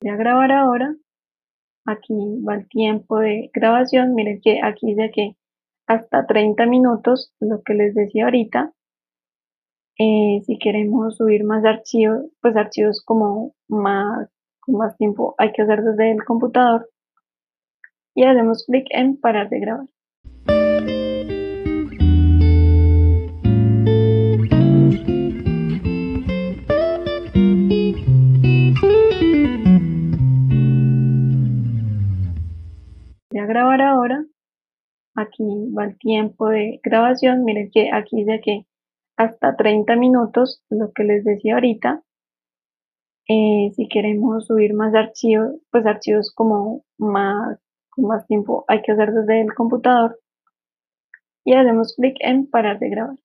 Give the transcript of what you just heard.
Voy a grabar ahora. Aquí va el tiempo de grabación. Miren que aquí que hasta 30 minutos, lo que les decía ahorita. Eh, si queremos subir más archivos, pues archivos como más, más tiempo hay que hacer desde el computador. Y hacemos clic en parar de grabar. Voy a grabar ahora. Aquí va el tiempo de grabación. Miren que aquí que hasta 30 minutos, lo que les decía ahorita. Eh, si queremos subir más archivos, pues archivos como más, con más tiempo hay que hacer desde el computador. Y hacemos clic en parar de grabar.